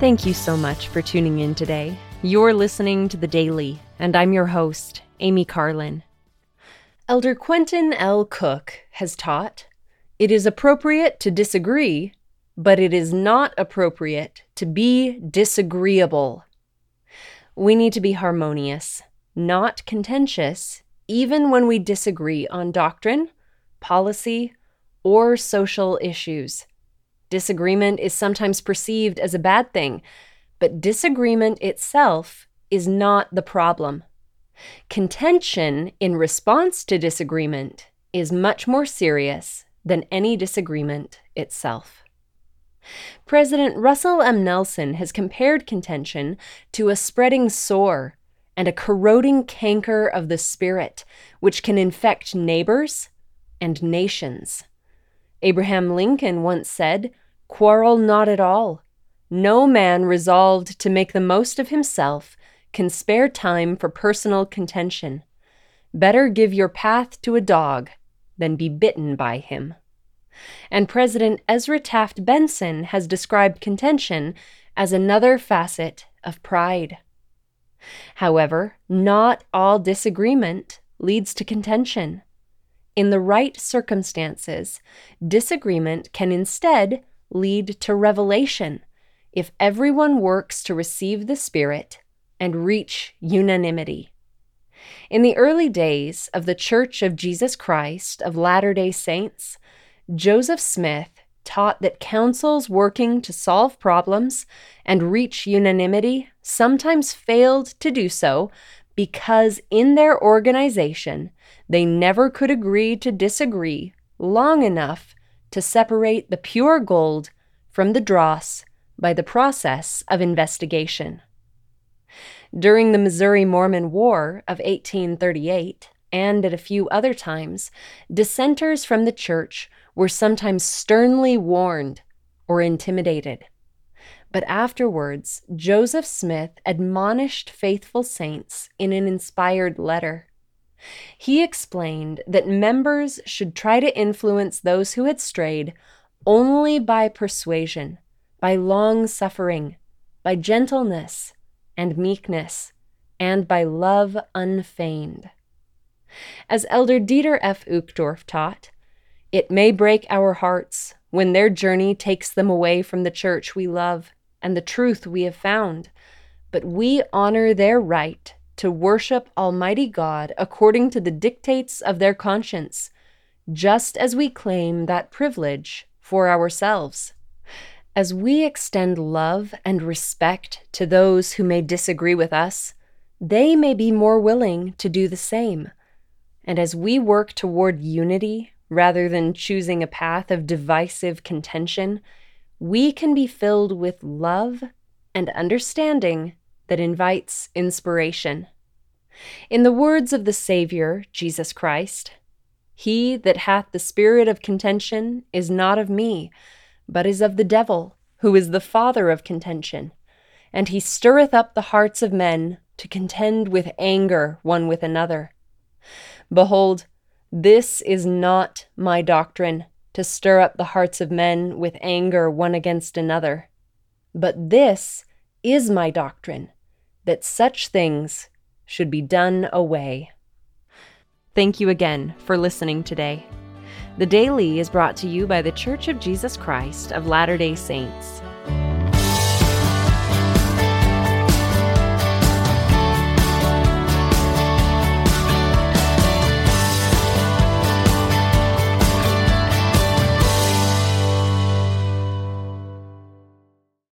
Thank you so much for tuning in today. You're listening to The Daily, and I'm your host, Amy Carlin. Elder Quentin L. Cook has taught it is appropriate to disagree, but it is not appropriate to be disagreeable. We need to be harmonious, not contentious, even when we disagree on doctrine, policy, or social issues. Disagreement is sometimes perceived as a bad thing, but disagreement itself is not the problem. Contention in response to disagreement is much more serious than any disagreement itself. President Russell M. Nelson has compared contention to a spreading sore and a corroding canker of the spirit, which can infect neighbors and nations. Abraham Lincoln once said, Quarrel not at all. No man resolved to make the most of himself can spare time for personal contention. Better give your path to a dog than be bitten by him. And President Ezra Taft Benson has described contention as another facet of pride. However, not all disagreement leads to contention. In the right circumstances, disagreement can instead lead to revelation if everyone works to receive the Spirit and reach unanimity. In the early days of the Church of Jesus Christ of Latter day Saints, Joseph Smith taught that councils working to solve problems and reach unanimity sometimes failed to do so because in their organization they never could agree to disagree long enough to separate the pure gold from the dross by the process of investigation. During the Missouri Mormon War of 1838, and at a few other times, dissenters from the church were sometimes sternly warned or intimidated. But afterwards, Joseph Smith admonished faithful saints in an inspired letter. He explained that members should try to influence those who had strayed only by persuasion, by long suffering, by gentleness and meekness, and by love unfeigned. As Elder Dieter F. Uchtdorf taught, it may break our hearts when their journey takes them away from the church we love and the truth we have found, but we honor their right to worship Almighty God according to the dictates of their conscience, just as we claim that privilege for ourselves. As we extend love and respect to those who may disagree with us, they may be more willing to do the same. And as we work toward unity rather than choosing a path of divisive contention, we can be filled with love and understanding that invites inspiration. In the words of the Savior, Jesus Christ, He that hath the spirit of contention is not of me, but is of the devil, who is the father of contention. And he stirreth up the hearts of men to contend with anger one with another. Behold, this is not my doctrine, to stir up the hearts of men with anger one against another. But this is my doctrine, that such things should be done away. Thank you again for listening today. The Daily is brought to you by The Church of Jesus Christ of Latter day Saints.